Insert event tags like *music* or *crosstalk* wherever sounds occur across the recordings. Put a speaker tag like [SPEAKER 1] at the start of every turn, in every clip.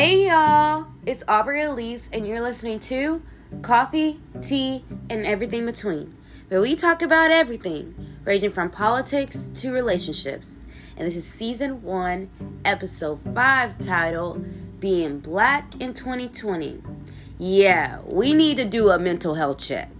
[SPEAKER 1] Hey y'all, it's Aubrey Elise, and you're listening to Coffee, Tea, and Everything Between, where we talk about everything, ranging from politics to relationships. And this is season one, episode five, titled Being Black in 2020. Yeah, we need to do a mental health check.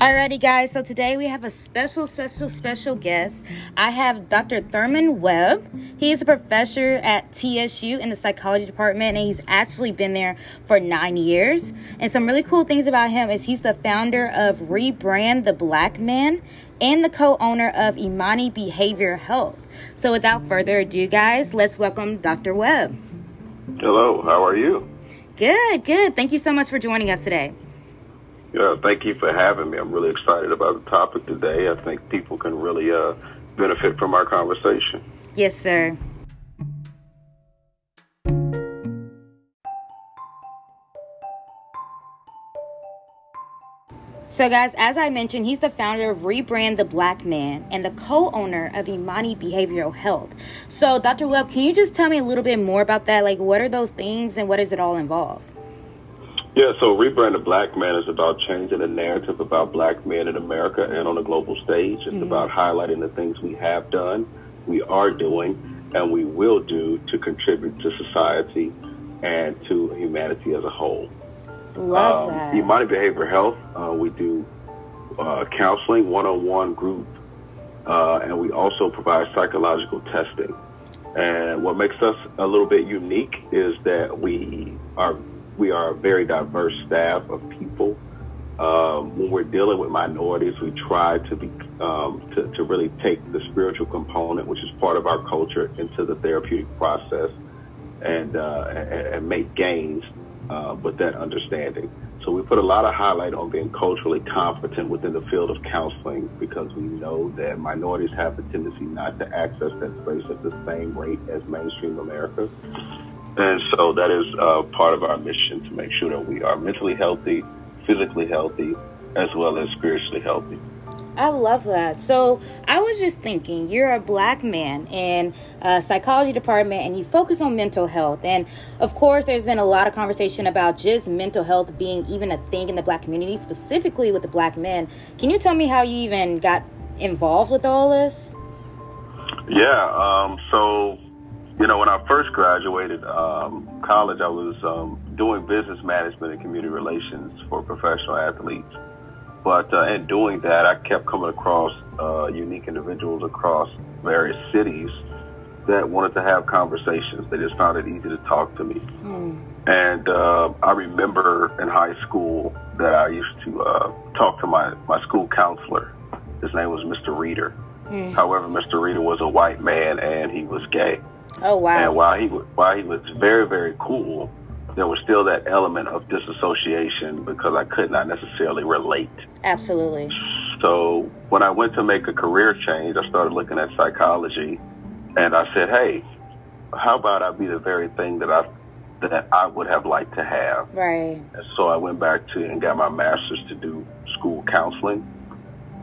[SPEAKER 1] Alrighty, guys. So today we have a special, special, special guest. I have Dr. Thurman Webb. He is a professor at TSU in the psychology department, and he's actually been there for nine years. And some really cool things about him is he's the founder of Rebrand the Black Man and the co-owner of Imani Behavior Health. So without further ado, guys, let's welcome Dr. Webb.
[SPEAKER 2] Hello. How are you?
[SPEAKER 1] Good, good. Thank you so much for joining us today.
[SPEAKER 2] Yeah, thank you for having me. I'm really excited about the topic today. I think people can really uh, benefit from our conversation.
[SPEAKER 1] Yes, sir. So, guys, as I mentioned, he's the founder of Rebrand the Black Man and the co owner of Imani Behavioral Health. So, Dr. Webb, can you just tell me a little bit more about that? Like, what are those things and what does it all involve?
[SPEAKER 2] Yeah, so Rebrand the Black Man is about changing the narrative about black men in America and on the global stage. It's mm-hmm. about highlighting the things we have done, we are doing, and we will do to contribute to society and to humanity as a whole.
[SPEAKER 1] Love um, that.
[SPEAKER 2] Imani Behavior Health, uh, we do uh, counseling, one-on-one group, uh, and we also provide psychological testing. And what makes us a little bit unique is that we are we are a very diverse staff of people. Um, when we're dealing with minorities, we try to be um, to, to really take the spiritual component, which is part of our culture, into the therapeutic process and uh, and, make gains uh, with that understanding. So we put a lot of highlight on being culturally competent within the field of counseling because we know that minorities have the tendency not to access that space at the same rate as mainstream America. And so that is uh, part of our mission to make sure that we are mentally healthy, physically healthy, as well as spiritually healthy.
[SPEAKER 1] I love that. So I was just thinking, you're a black man in a psychology department, and you focus on mental health. And of course, there's been a lot of conversation about just mental health being even a thing in the black community, specifically with the black men. Can you tell me how you even got involved with all this?
[SPEAKER 2] Yeah. Um, so you know, when I first graduated um, college, I was um, doing business management and community relations for professional athletes. But uh, in doing that, I kept coming across uh, unique individuals across various cities that wanted to have conversations. They just found it easy to talk to me. Mm. And uh, I remember in high school that I used to uh, talk to my, my school counselor. His name was Mr. Reader. Mm. However, Mr. Reader was a white man and he was gay.
[SPEAKER 1] Oh wow!
[SPEAKER 2] And while he while he was very very cool, there was still that element of disassociation because I could not necessarily relate.
[SPEAKER 1] Absolutely.
[SPEAKER 2] So when I went to make a career change, I started looking at psychology, and I said, "Hey, how about I be the very thing that I that I would have liked to have?"
[SPEAKER 1] Right.
[SPEAKER 2] And so I went back to and got my master's to do school counseling,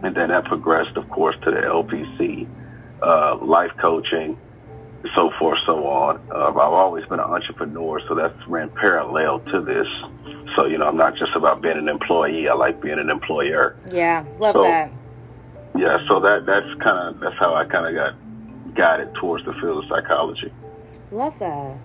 [SPEAKER 2] and then that progressed, of course, to the LPC, uh, life coaching, so forth, so on. Uh, I've always been an entrepreneur, so that's ran parallel to this. So, you know, I'm not just about being an employee. I like being an employer.
[SPEAKER 1] Yeah, love
[SPEAKER 2] so,
[SPEAKER 1] that.
[SPEAKER 2] Yeah, so that that's kind of that's how I kind of got guided towards the field of psychology.
[SPEAKER 1] Love that.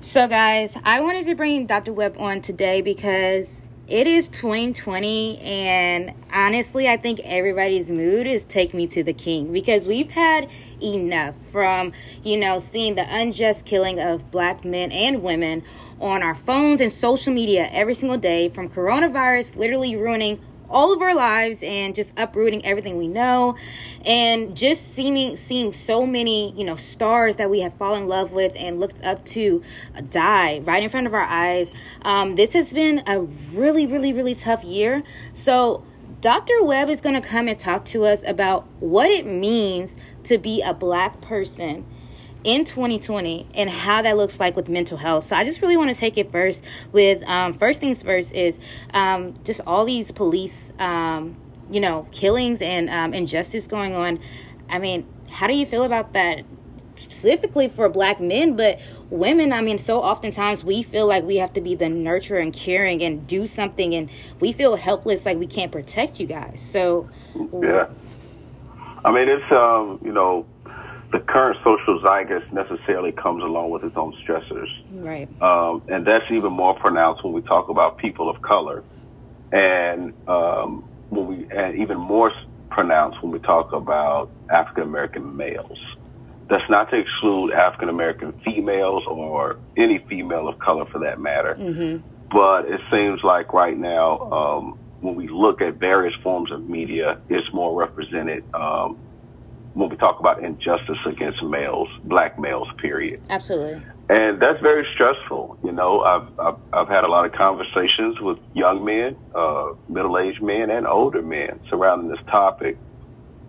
[SPEAKER 1] So, guys, I wanted to bring Dr. Webb on today because it is 2020 and honestly i think everybody's mood is take me to the king because we've had enough from you know seeing the unjust killing of black men and women on our phones and social media every single day from coronavirus literally ruining all of our lives and just uprooting everything we know and just seeing seeing so many you know stars that we have fallen in love with and looked up to die right in front of our eyes um, this has been a really really really tough year so Dr. Webb is going to come and talk to us about what it means to be a black person in 2020 and how that looks like with mental health. So I just really want to take it first with um, first things first is um, just all these police, um, you know, killings and um, injustice going on. I mean, how do you feel about that? specifically for black men but women i mean so oftentimes we feel like we have to be the nurturer and caring and do something and we feel helpless like we can't protect you guys so
[SPEAKER 2] yeah i mean it's um you know the current social zeitgeist necessarily comes along with its own stressors.
[SPEAKER 1] Right.
[SPEAKER 2] Um, and that's even more pronounced when we talk about people of color, and um, when we and even more pronounced when we talk about African American males. That's not to exclude African American females or any female of color for that matter.
[SPEAKER 1] Mm-hmm.
[SPEAKER 2] But it seems like right now, um, when we look at various forms of media, it's more represented um, when we talk about injustice against males, black males, period.
[SPEAKER 1] Absolutely.
[SPEAKER 2] And that's very stressful. You know, I've, I've, I've had a lot of conversations with young men, uh, middle-aged men, and older men surrounding this topic.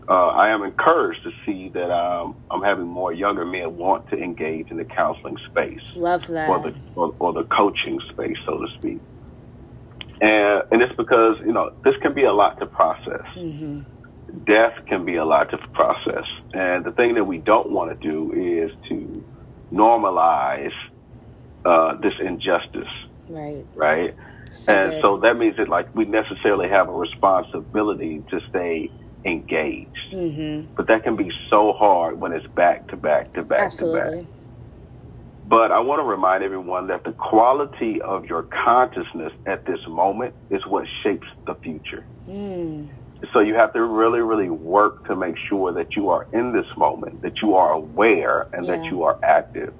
[SPEAKER 2] Uh, I am encouraged to see that um, I'm having more younger men want to engage in the counseling space.
[SPEAKER 1] Love that.
[SPEAKER 2] Or the, or, or the coaching space, so to speak. And, and it's because, you know, this can be a lot to process.
[SPEAKER 1] Mm-hmm
[SPEAKER 2] death can be a lot to process. And the thing that we don't want to do is to normalize uh, this injustice.
[SPEAKER 1] Right.
[SPEAKER 2] Right. So and good. so that means that like we necessarily have a responsibility to stay engaged.
[SPEAKER 1] Mm-hmm.
[SPEAKER 2] But that can be so hard when it's back to back to back
[SPEAKER 1] Absolutely.
[SPEAKER 2] to back. Absolutely. But I want to remind everyone that the quality of your consciousness at this moment is what shapes the future.
[SPEAKER 1] Mm.
[SPEAKER 2] So you have to really, really work to make sure that you are in this moment, that you are aware, and yeah. that you are active.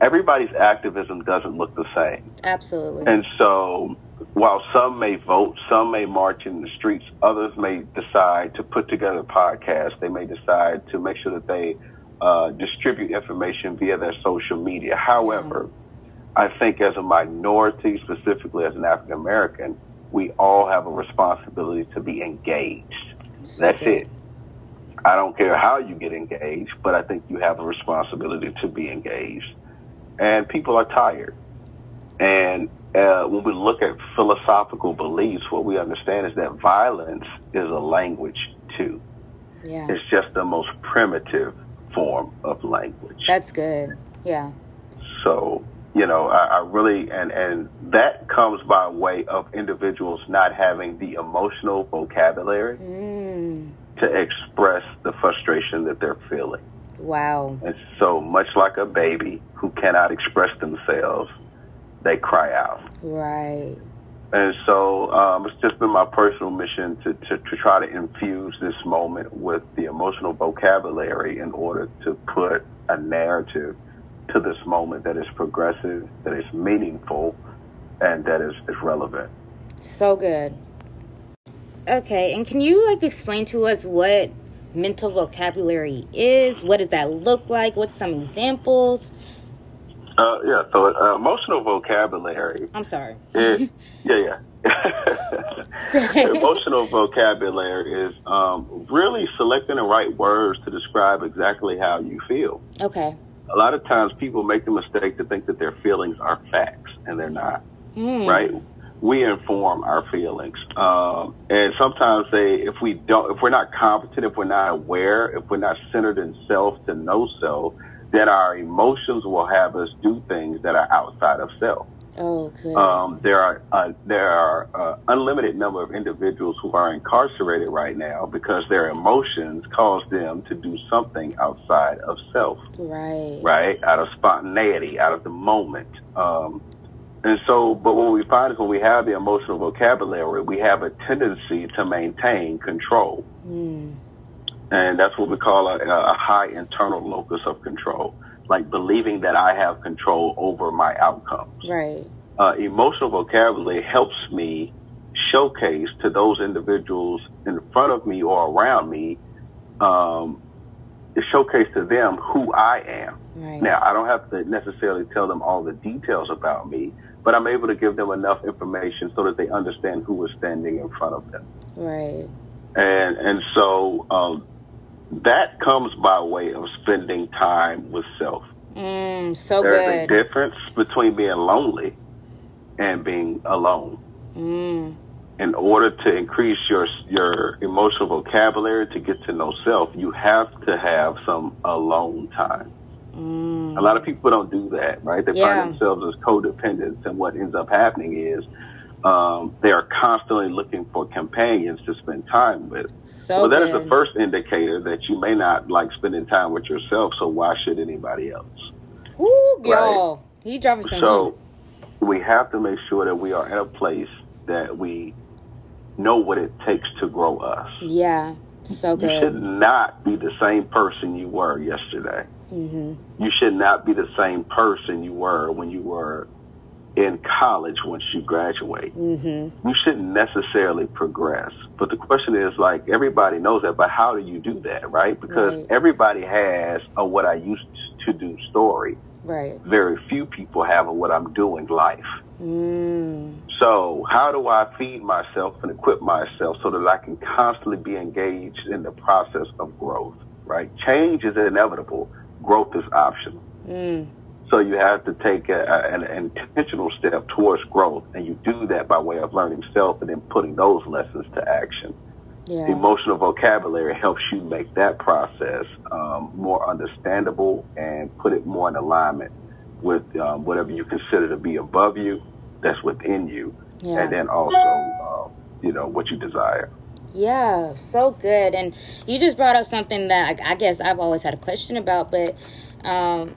[SPEAKER 2] Everybody's activism doesn't look the same.
[SPEAKER 1] Absolutely.
[SPEAKER 2] And so while some may vote, some may march in the streets, others may decide to put together podcasts. They may decide to make sure that they uh, distribute information via their social media. However, yeah. I think as a minority, specifically as an African American, we all have a responsibility to be engaged. That's it. I don't care how you get engaged, but I think you have a responsibility to be engaged. And people are tired. And uh, when we look at philosophical beliefs, what we understand is that violence is a language too.
[SPEAKER 1] Yeah.
[SPEAKER 2] It's just the most primitive form of language.
[SPEAKER 1] That's good. Yeah.
[SPEAKER 2] So you know, I, I really, and, and that comes by way of individuals not having the emotional vocabulary
[SPEAKER 1] mm.
[SPEAKER 2] to express the frustration that they're feeling.
[SPEAKER 1] Wow.
[SPEAKER 2] And so much like a baby who cannot express themselves, they cry out.
[SPEAKER 1] Right.
[SPEAKER 2] And so um, it's just been my personal mission to, to, to try to infuse this moment with the emotional vocabulary in order to put a narrative to this moment that is progressive, that is meaningful, and that is, is relevant.
[SPEAKER 1] So good. Okay, and can you like explain to us what mental vocabulary is? What does that look like? What's some examples?
[SPEAKER 2] Uh, yeah, so uh, emotional vocabulary.
[SPEAKER 1] I'm sorry.
[SPEAKER 2] Is, *laughs* yeah, yeah. *laughs* emotional vocabulary is um, really selecting the right words to describe exactly how you feel.
[SPEAKER 1] Okay
[SPEAKER 2] a lot of times people make the mistake to think that their feelings are facts, and they're not.
[SPEAKER 1] Mm.
[SPEAKER 2] Right? We inform our feelings, um, and sometimes they, if we don't, if we're not competent, if we're not aware, if we're not centered in self to know self, then our emotions will have us do things that are outside of self.
[SPEAKER 1] Oh, good.
[SPEAKER 2] Um, there are uh, there are uh, unlimited number of individuals who are incarcerated right now because their emotions cause them to do something outside of self.
[SPEAKER 1] Right.
[SPEAKER 2] Right. Out of spontaneity, out of the moment. Um, and so, but what we find is when we have the emotional vocabulary, we have a tendency to maintain control.
[SPEAKER 1] Mm.
[SPEAKER 2] And that's what we call a, a high internal locus of control like believing that I have control over my outcomes.
[SPEAKER 1] Right.
[SPEAKER 2] Uh, emotional vocabulary helps me showcase to those individuals in front of me or around me, um, showcase to them who I am.
[SPEAKER 1] Right.
[SPEAKER 2] Now, I don't have to necessarily tell them all the details about me, but I'm able to give them enough information so that they understand who is standing in front of them.
[SPEAKER 1] Right.
[SPEAKER 2] And and so um, that comes by way of spending time with self.
[SPEAKER 1] Mm, so
[SPEAKER 2] There's
[SPEAKER 1] good.
[SPEAKER 2] a difference between being lonely and being alone.
[SPEAKER 1] Mm,
[SPEAKER 2] In order to increase your your emotional vocabulary to get to know self, you have to have some alone time.
[SPEAKER 1] mm.
[SPEAKER 2] A lot of people don't do that, right? They
[SPEAKER 1] Yeah.
[SPEAKER 2] find themselves as codependents, and what ends up happening is um, they are constantly looking for companions to spend time with.
[SPEAKER 1] So
[SPEAKER 2] well, that is
[SPEAKER 1] good.
[SPEAKER 2] the first indicator that you may not like spending time with yourself. So why should anybody else?
[SPEAKER 1] Woo, y'all. He dropping some
[SPEAKER 2] So we have to make sure that we are in a place that we know what it takes to grow us.
[SPEAKER 1] Yeah. So
[SPEAKER 2] You should not be the same person you were yesterday.
[SPEAKER 1] hmm
[SPEAKER 2] You should not be the same person you were when you were in college once you graduate.
[SPEAKER 1] hmm
[SPEAKER 2] You shouldn't necessarily progress. But the question is like everybody knows that, but how do you do that, right? Because
[SPEAKER 1] Right.
[SPEAKER 2] everybody has a what I used to do story.
[SPEAKER 1] Right.
[SPEAKER 2] Very few people have a what I'm doing life.
[SPEAKER 1] Mm.
[SPEAKER 2] So, how do I feed myself and equip myself so that I can constantly be engaged in the process of growth, right? Change is inevitable, growth is optional.
[SPEAKER 1] Mm.
[SPEAKER 2] So, you have to take a, a, an intentional step towards growth, and you do that by way of learning self and then putting those lessons to action.
[SPEAKER 1] Yeah.
[SPEAKER 2] Emotional vocabulary *laughs* helps you make that process um, more understandable and put it more in alignment with um, whatever you consider to be above you, that's within you,
[SPEAKER 1] Yeah.
[SPEAKER 2] and then also, um, you know, what you desire.
[SPEAKER 1] Yeah, so good. And you just brought up something that I, I guess I've always had a question about, but um,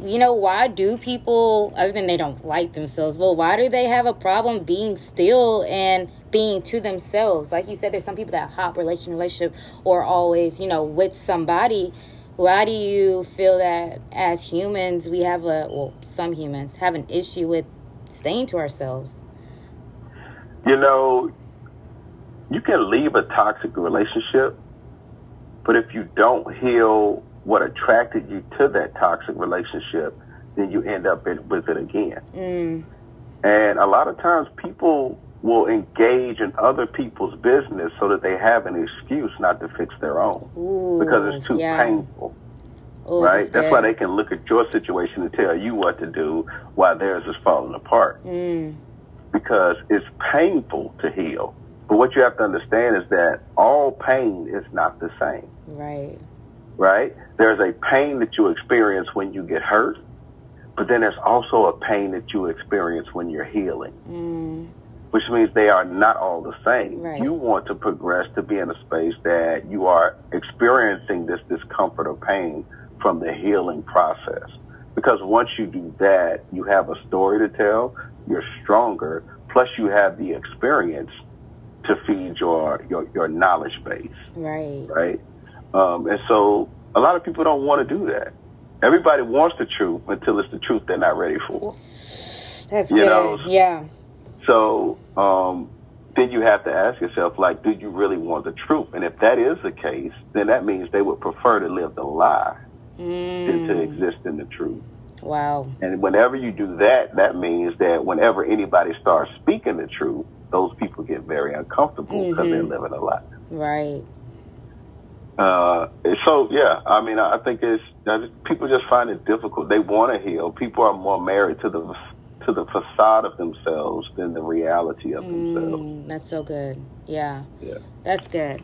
[SPEAKER 1] you know, why do people, other than they don't like themselves, well, why do they have a problem being still and being to themselves? Like you said, there's some people that hop relation relationship or always, you know, with somebody. Why do you feel that as humans we have a well, some humans have an issue with staying to ourselves?
[SPEAKER 2] You know, you can leave a toxic relationship, but if you don't heal what attracted you to that toxic relationship, then you end up in, with it again.
[SPEAKER 1] Mm,
[SPEAKER 2] And a lot of times people will engage in other people's business so that they have an excuse not to fix their own
[SPEAKER 1] ooh,
[SPEAKER 2] because it's too
[SPEAKER 1] yeah.
[SPEAKER 2] painful,
[SPEAKER 1] Ooh,
[SPEAKER 2] right?
[SPEAKER 1] that's
[SPEAKER 2] That's why they can look at your situation and tell you what to do while theirs is falling apart
[SPEAKER 1] Mm,
[SPEAKER 2] because it's painful to heal. But what you have to understand is that all pain is not the same,
[SPEAKER 1] right.
[SPEAKER 2] Right? There's a pain that you experience when you get hurt, but then there's also a pain that you experience when you're healing.
[SPEAKER 1] Mm,
[SPEAKER 2] which means they are not all the same.
[SPEAKER 1] Right.
[SPEAKER 2] You want to progress to be in a space that you are experiencing this discomfort or pain from the healing process. Because once you do that, you have a story to tell, you're stronger, plus you have the experience to feed your, your, your knowledge base,
[SPEAKER 1] right.
[SPEAKER 2] right? Um, and so a lot of people don't want to do that. Everybody wants the truth until it's the truth they're not ready for.
[SPEAKER 1] That's
[SPEAKER 2] You
[SPEAKER 1] good.
[SPEAKER 2] know,
[SPEAKER 1] yeah.
[SPEAKER 2] So um, then you have to ask yourself, like, do you really want the truth? And if that is the case, then that means they would prefer to live the lie than to
[SPEAKER 1] Mm,
[SPEAKER 2] exist in the truth.
[SPEAKER 1] wow.
[SPEAKER 2] And whenever you do that, that means that whenever anybody starts speaking the truth, those people get very uncomfortable because they're
[SPEAKER 1] Mhm.
[SPEAKER 2] living a lie.
[SPEAKER 1] Right.
[SPEAKER 2] Uh, so yeah, I mean, I think it's I just- people just find it difficult. They want to heal. People are more married to the to the facade of themselves than the reality of themselves.
[SPEAKER 1] Mm, that's so good. Yeah.
[SPEAKER 2] Yeah.
[SPEAKER 1] That's good.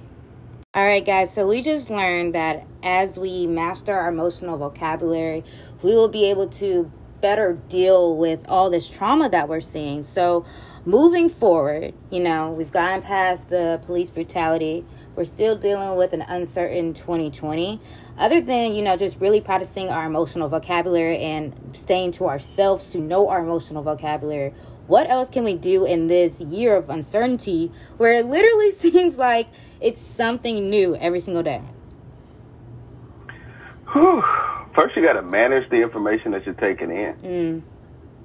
[SPEAKER 1] All right, guys. So we just learned that as we master our emotional vocabulary, we will be able to better deal with all this trauma that we're seeing. So moving forward, you know, we've gotten past the police brutality. We're still dealing with an uncertain 2020. Other than, you know, just really practicing our emotional vocabulary and staying to ourselves to know our emotional vocabulary, what else can we do in this year of uncertainty where it literally *laughs* seems like it's something new every single day?
[SPEAKER 2] Whew. First, you got to manage the information that you're taking in.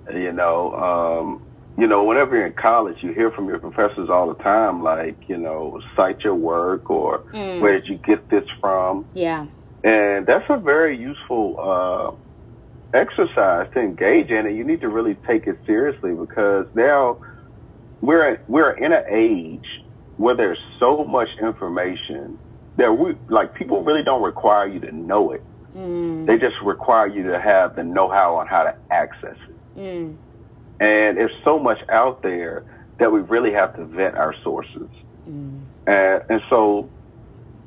[SPEAKER 1] Mm,
[SPEAKER 2] You know, um, you know, whenever you're in college, you hear from your professors all the time, like, you know, cite your work or
[SPEAKER 1] Mm.
[SPEAKER 2] where did you get this from?
[SPEAKER 1] yeah.
[SPEAKER 2] And that's a very useful uh, exercise to engage in, and you need to really take it seriously because now we're we're in an age where there's so much information that we like people really don't require you to know it.
[SPEAKER 1] Mm.
[SPEAKER 2] They just require you to have the know-how on how to access it.
[SPEAKER 1] Mm.
[SPEAKER 2] And there's so much out there that we really have to vet our sources.
[SPEAKER 1] Mm.
[SPEAKER 2] And, and so,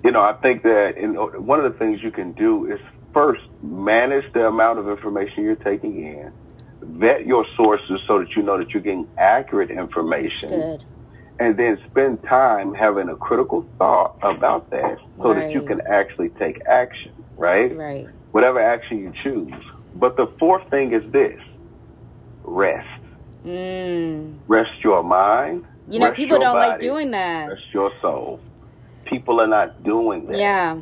[SPEAKER 2] you know, I think that in, one of the things you can do is first manage the amount of information you're taking in, vet your sources so that you know that you're getting accurate information, and then spend time having a critical thought about that so that you can actually take action, right?
[SPEAKER 1] Right.
[SPEAKER 2] Whatever action you choose. But the fourth thing is this rest.
[SPEAKER 1] Mm.
[SPEAKER 2] Rest your mind.
[SPEAKER 1] You know, people don't like doing that.
[SPEAKER 2] Rest your soul. People are not doing that.
[SPEAKER 1] Yeah.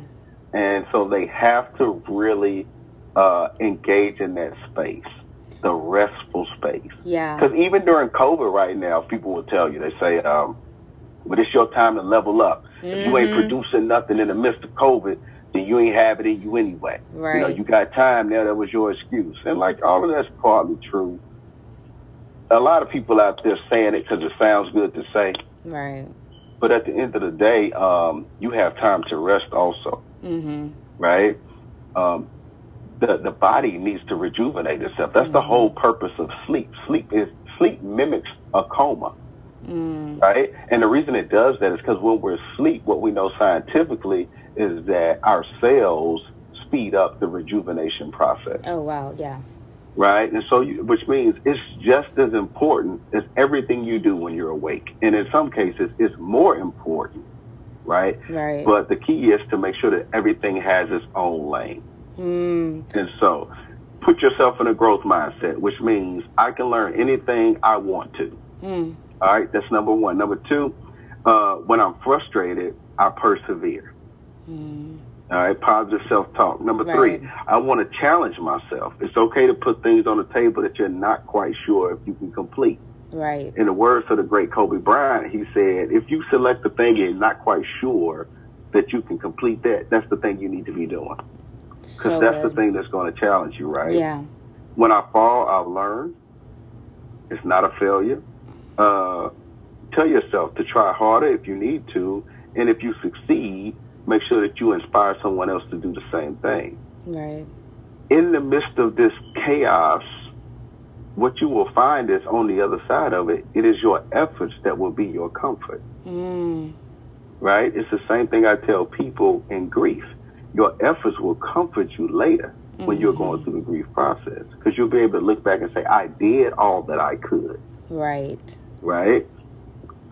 [SPEAKER 2] And so they have to really uh, engage in that space, the restful space.
[SPEAKER 1] Yeah.
[SPEAKER 2] Because even during COVID right now, people will tell you, they say, um, but it's your time to level up. If you ain't
[SPEAKER 1] Mhm.
[SPEAKER 2] producing nothing in the midst of COVID, then you ain't have it in you anyway. You know, you got time now, that was your excuse. And like all of that's partly true. A lot of people out there saying it because it sounds good to say.
[SPEAKER 1] Right.
[SPEAKER 2] But at the end of the day, um, you have time to rest also
[SPEAKER 1] Mm-hmm.
[SPEAKER 2] right? Um, the the body needs to rejuvenate itself. That's the whole purpose of sleep. Sleep is sleep mimics a coma,
[SPEAKER 1] Mm.
[SPEAKER 2] right? And the reason it does that is because when we're asleep, what we know scientifically is that our cells speed up the rejuvenation process,
[SPEAKER 1] Oh wow. Yeah.
[SPEAKER 2] Right? And so, you, which means it's just as important as everything you do when you're awake, and in some cases, it's more important, right?
[SPEAKER 1] Right.
[SPEAKER 2] But the key is to make sure that everything has its own lane.
[SPEAKER 1] mm.
[SPEAKER 2] And so put yourself in a growth mindset, which means I can learn anything I want to.
[SPEAKER 1] Mm.
[SPEAKER 2] All right, that's number one. Number two, uh, when I'm frustrated, I persevere.
[SPEAKER 1] Mm.
[SPEAKER 2] All right, positive self talk. Number three, I want to challenge myself. It's okay to put things on the table that you're not quite sure if you can complete.
[SPEAKER 1] Right.
[SPEAKER 2] In the words of the great Kobe Bryant, he said, if you select the thing you're not quite sure that you can complete that, that's the thing you need to be doing. Because
[SPEAKER 1] So
[SPEAKER 2] that's the thing that's going to challenge you, right?
[SPEAKER 1] Yeah.
[SPEAKER 2] When I fall, I'll learn. It's not a failure. Uh, tell yourself to try harder if you need to. And if you succeed, make sure that you inspire someone else to do the same thing.
[SPEAKER 1] Right.
[SPEAKER 2] In the midst of this chaos, what you will find is on the other side of it, it is your efforts that will be your comfort,
[SPEAKER 1] Mm.
[SPEAKER 2] right? It's the same thing I tell people in grief. Your efforts will comfort you later when you're going through the grief process because you'll be able to look back and say, I did all that I could.
[SPEAKER 1] Right.
[SPEAKER 2] right?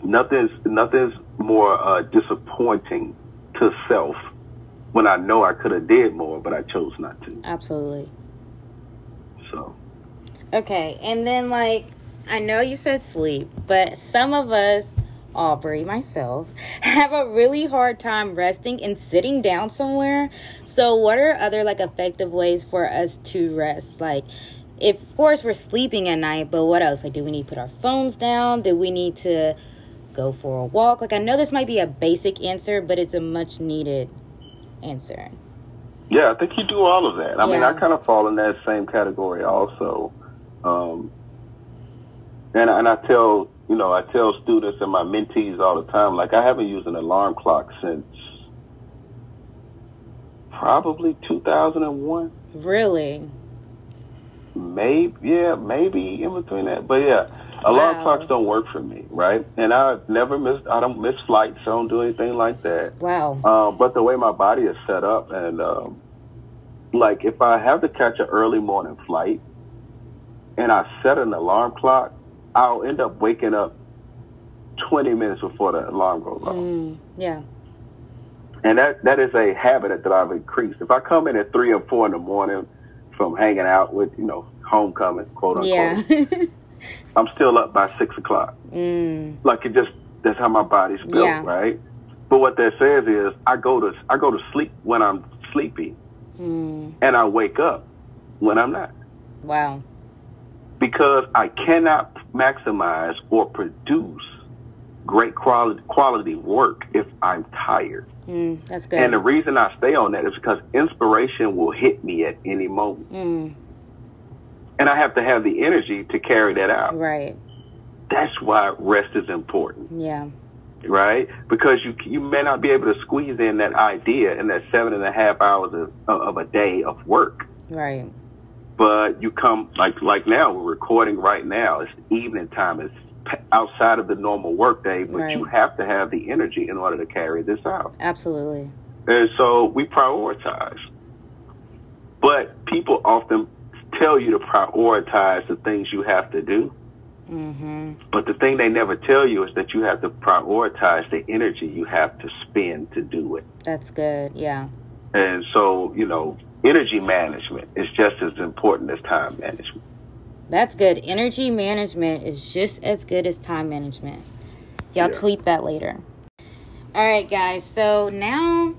[SPEAKER 2] Nothing's nothing's more uh, disappointing to self when I know I could have did more, but I chose not to.
[SPEAKER 1] Absolutely.
[SPEAKER 2] So
[SPEAKER 1] Okay, and then like I know you said sleep, but some of us, Aubrey, myself, *laughs* have a really hard time resting and sitting down somewhere. So what are other like effective ways for us to rest? Like if of course we're sleeping at night, but what else? Like do we need to put our phones down? Do we need to go for a walk? Like I know this might be a basic answer, but it's a much needed answer.
[SPEAKER 2] yeah, I think you do all of that. I mean, I kind of fall in that same category also. Um, and and I tell you know I tell students and my mentees all the time, like I haven't used an alarm clock since probably 2001.
[SPEAKER 1] Really?
[SPEAKER 2] Maybe, yeah, maybe in between that. But yeah, alarm
[SPEAKER 1] Wow.
[SPEAKER 2] clocks don't work for me, right? And I never missed, I don't miss flights. I don't do anything like that.
[SPEAKER 1] Wow.
[SPEAKER 2] Um, but the way my body is set up, and um, like if I have to catch an early morning flight, and I set an alarm clock, I'll end up waking up 20 minutes before the alarm goes off.
[SPEAKER 1] Mm, yeah.
[SPEAKER 2] And that that is a habit that I've increased. If I come in at three or four in the morning from hanging out with, you know, homecoming, quote unquote,
[SPEAKER 1] Yeah. *laughs*
[SPEAKER 2] I'm still up by six o'clock.
[SPEAKER 1] mm,
[SPEAKER 2] Like it just that's how my body's built,
[SPEAKER 1] Yeah.
[SPEAKER 2] right? But what that says is I go to I go to sleep when I'm sleepy
[SPEAKER 1] mm,
[SPEAKER 2] and I wake up when I'm not.
[SPEAKER 1] wow.
[SPEAKER 2] Because I cannot maximize or produce great quality quality work if I'm tired.
[SPEAKER 1] Mm, that's good.
[SPEAKER 2] And the reason I stay on that is because inspiration will hit me at any moment.
[SPEAKER 1] mm,
[SPEAKER 2] And I have to have the energy to carry that out.
[SPEAKER 1] right.
[SPEAKER 2] That's why rest is important.
[SPEAKER 1] Yeah.
[SPEAKER 2] right? Because you you may not be able to squeeze in that idea in that seven and a half hours of, of a day of work.
[SPEAKER 1] Right.
[SPEAKER 2] But you come like like now we're recording right now. It's evening time. It's outside of the normal workday, but right. you have to have the energy in order to carry this out.
[SPEAKER 1] Absolutely.
[SPEAKER 2] And so we prioritize. But people often tell you to prioritize the things you have to do. Mm-hmm. But the thing they never tell you is that you have to prioritize the energy you have to spend to do it.
[SPEAKER 1] That's good, yeah.
[SPEAKER 2] And so, you know, energy management is just as important as time management.
[SPEAKER 1] That's good. Energy management is just as good as time management. Y'all yeah. tweet that later. All right, guys. So now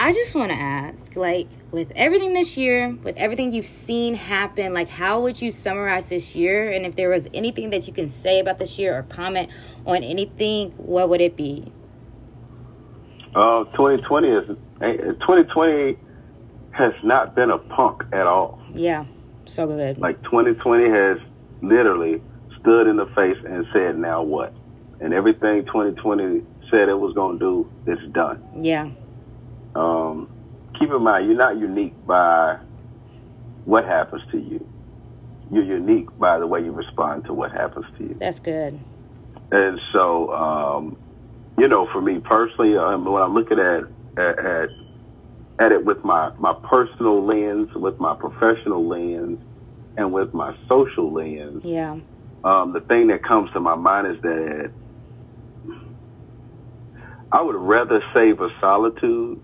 [SPEAKER 1] I just want to ask, like, with everything this year, with everything you've seen happen, like, how would you summarize this year? And if there was anything that you can say about this year or comment on anything, what would it be?
[SPEAKER 2] Uh, 2020 is 2020 has not been a punk at all.
[SPEAKER 1] Yeah, so good.
[SPEAKER 2] Like 2020 has literally stood in the face and said, "Now what?" And everything 2020 said it was going to do, it's done.
[SPEAKER 1] Yeah.
[SPEAKER 2] Um, keep in mind, you're not unique by what happens to you. You're unique by the way you respond to what happens to you.
[SPEAKER 1] That's good.
[SPEAKER 2] And so, um, you know, for me personally, um, when I'm looking at, at, at at it with my my personal lens, with my professional lens, and with my social lens.
[SPEAKER 1] Yeah.
[SPEAKER 2] Um, the thing that comes to my mind is that I would rather savor solitude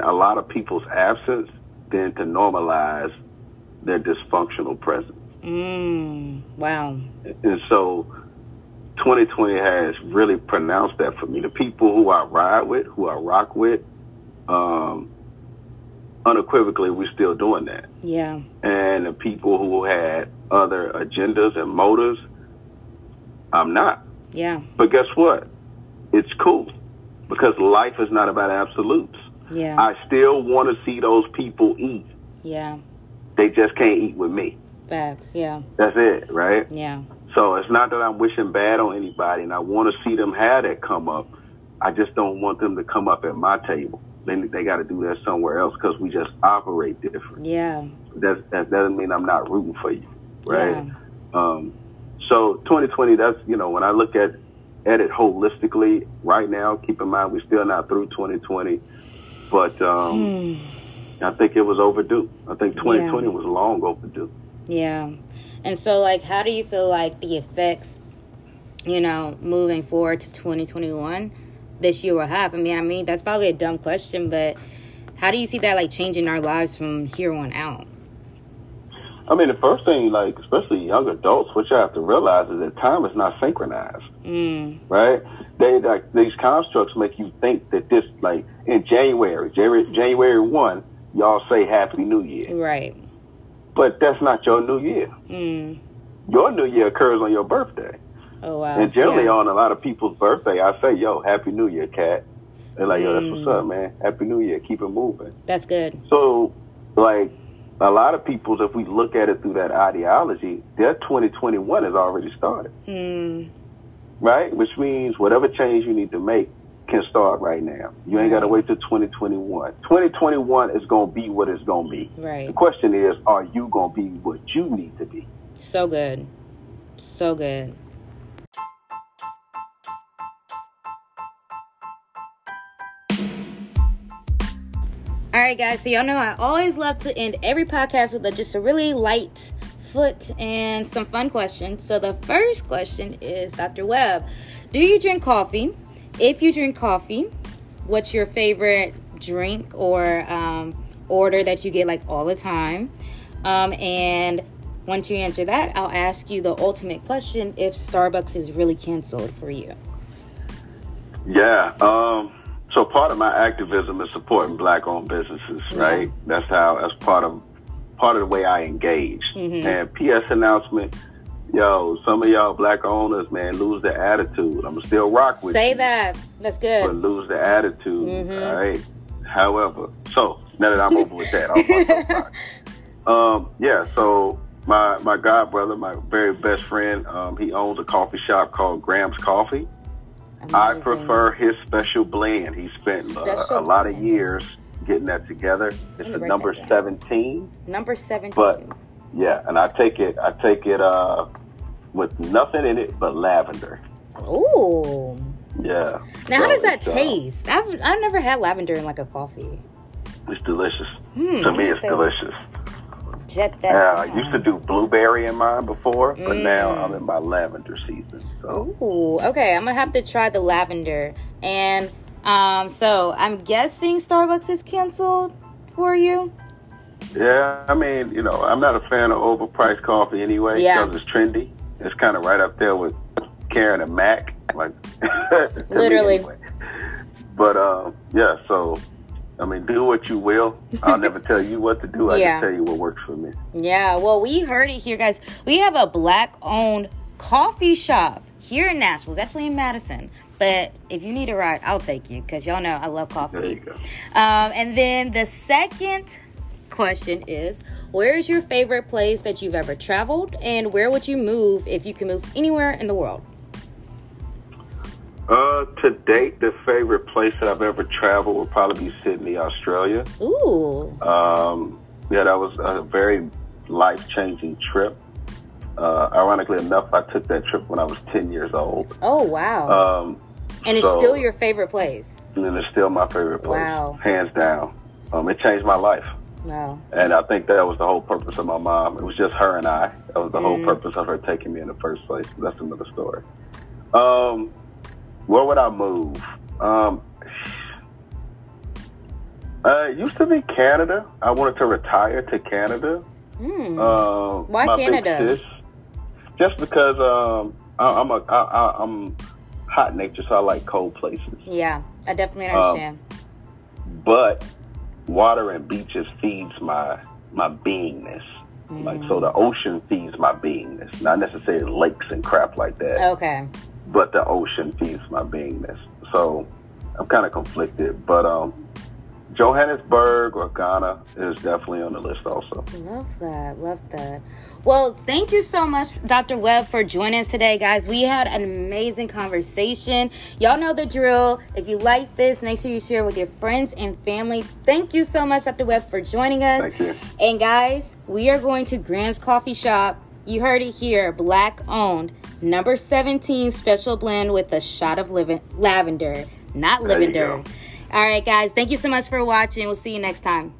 [SPEAKER 2] in a lot of people's absence than to normalize their dysfunctional presence.
[SPEAKER 1] Mm, wow.
[SPEAKER 2] And so 2020 has really pronounced that for me. The people who I ride with, who I rock with, um, unequivocally, we're still doing that.
[SPEAKER 1] Yeah.
[SPEAKER 2] And the people who had other agendas and motives, I'm not.
[SPEAKER 1] Yeah.
[SPEAKER 2] But guess what? It's cool because life is not about absolutes.
[SPEAKER 1] Yeah.
[SPEAKER 2] I still want to see those people eat.
[SPEAKER 1] Yeah.
[SPEAKER 2] They just can't eat with me.
[SPEAKER 1] Facts, yeah.
[SPEAKER 2] That's it, right?
[SPEAKER 1] Yeah.
[SPEAKER 2] So it's not that I'm wishing bad on anybody and I want to see them have that come up. I just don't want them to come up at my table. They, they got to do that somewhere else because we just operate different.
[SPEAKER 1] Yeah.
[SPEAKER 2] That, that doesn't mean I'm not rooting for you, right? Yeah. Um, so 2020, that's, you know, when I look at, at it holistically right now, keep in mind we're still not through 2020 but um, hmm. I think it was overdue. I think 2020 yeah. was long overdue.
[SPEAKER 1] Yeah. And so, like, how do you feel like the effects, you know, moving forward to 2021 this year will have? I mean, I mean, that's probably a dumb question, but how do you see that, like, changing our lives from here on out?
[SPEAKER 2] I mean, the first thing, like, especially young adults, what you have to realize is that time is not synchronized,
[SPEAKER 1] mm.
[SPEAKER 2] right? They like these constructs make you think that this, like, in January, January one, y'all say Happy New Year,
[SPEAKER 1] right?
[SPEAKER 2] But that's not your New Year.
[SPEAKER 1] Mm.
[SPEAKER 2] Your New Year occurs on your birthday.
[SPEAKER 1] Oh wow!
[SPEAKER 2] And generally,
[SPEAKER 1] yeah.
[SPEAKER 2] on a lot of people's birthday, I say, "Yo, Happy New Year, cat." They're like, "Yo, that's what's up, mm. man. Happy New Year. Keep it moving."
[SPEAKER 1] That's good.
[SPEAKER 2] So, like, a lot of people, if we look at it through that ideology, their 2021 has already started.
[SPEAKER 1] Mm.
[SPEAKER 2] Right? Which means whatever change you need to make can start right now. You ain't right. got to wait till 2021. 2021 is going to be what it's going to be.
[SPEAKER 1] Right.
[SPEAKER 2] The question is, are you going to be what you need to be?
[SPEAKER 1] So good. So good. All right, guys. So y'all know I always love to end every podcast with a, just a really light foot and some fun questions. So the first question is, Dr. Webb, do you drink coffee? If you drink coffee, what's your favorite drink or um, order that you get like all the time? Um, and once you answer that, I'll ask you the ultimate question: If Starbucks is really canceled for you?
[SPEAKER 2] Yeah. Um so part of my activism is supporting black-owned businesses, right? That's how. That's part of part of the way I engage. Mm-hmm. And PS announcement, yo, some of y'all black owners, man, lose the attitude. I'm still rock with
[SPEAKER 1] Say
[SPEAKER 2] you.
[SPEAKER 1] Say that. That's good.
[SPEAKER 2] But lose the attitude, mm-hmm. all right? However, so now that I'm over with that, um, yeah. So my my god brother, my very best friend, um, he owns a coffee shop called Graham's Coffee. Amazing. I prefer his special blend. He spent uh, a lot of years getting that together. It's the number seventeen.
[SPEAKER 1] Number seventeen.
[SPEAKER 2] But yeah, and I take it. I take it uh, with nothing in it but lavender.
[SPEAKER 1] Ooh.
[SPEAKER 2] Yeah.
[SPEAKER 1] Now, so how does that uh, taste? I've I've never had lavender in like a coffee.
[SPEAKER 2] It's delicious. Mm, to me, it's delicious.
[SPEAKER 1] Jet that.
[SPEAKER 2] Yeah, I used to do blueberry in mine before, but mm. now I'm in my lavender season. So.
[SPEAKER 1] Ooh, okay. I'm gonna have to try the lavender. And um, so I'm guessing Starbucks is canceled for you.
[SPEAKER 2] Yeah, I mean, you know, I'm not a fan of overpriced coffee anyway
[SPEAKER 1] yeah.
[SPEAKER 2] because it's trendy. It's kind of right up there with Karen and Mac, like *laughs*
[SPEAKER 1] literally.
[SPEAKER 2] Anyway. But um, yeah, so I mean, do what you will. I'll *laughs* never tell you what to do. I yeah. can tell you what works for me.
[SPEAKER 1] Yeah, well, we heard it here, guys. We have a black-owned coffee shop here in Nashville. It's actually in Madison. But if you need a ride, I'll take you because y'all know I love coffee.
[SPEAKER 2] There you go.
[SPEAKER 1] Um, and then the second question is where is your favorite place that you've ever traveled and where would you move if you could move anywhere in the world
[SPEAKER 2] uh, to date, the favorite place that I've ever traveled would probably be Sydney, Australia.
[SPEAKER 1] Ooh.
[SPEAKER 2] Um, yeah, that was a very life changing trip. Uh, ironically enough, I took that trip when I was 10 years old.
[SPEAKER 1] Oh, wow.
[SPEAKER 2] Um,
[SPEAKER 1] and it's so, still your favorite place?
[SPEAKER 2] And it's still my favorite place.
[SPEAKER 1] Wow.
[SPEAKER 2] Hands down. Um, it changed my life.
[SPEAKER 1] Wow.
[SPEAKER 2] And I think that was the whole purpose of my mom. It was just her and I. That was the mm. whole purpose of her taking me in the first place. That's another story. Um, where would I move? Um, uh, it used to be Canada. I wanted to retire to Canada.
[SPEAKER 1] Mm. Uh, Why Canada?
[SPEAKER 2] Just because um, I, I'm a I, I, I'm hot nature, so I like cold places.
[SPEAKER 1] Yeah, I definitely understand.
[SPEAKER 2] Um, but water and beaches feeds my my beingness. Mm. Like so, the ocean feeds my beingness, not necessarily lakes and crap like that.
[SPEAKER 1] Okay
[SPEAKER 2] but the ocean feeds my beingness. So I'm kind of conflicted, but um, Johannesburg or Ghana is definitely on the list also.
[SPEAKER 1] Love that. Love that. Well, thank you so much, Dr. Webb, for joining us today, guys. We had an amazing conversation. Y'all know the drill. If you like this, make sure you share with your friends and family. Thank you so much, Dr. Webb, for joining us.
[SPEAKER 2] Thank you.
[SPEAKER 1] And guys, we are going to Graham's Coffee Shop. You heard it here, black owned Number 17 special blend with a shot of liv- lavender, not lavender. All right, guys. Thank you so much for watching. We'll see you next time.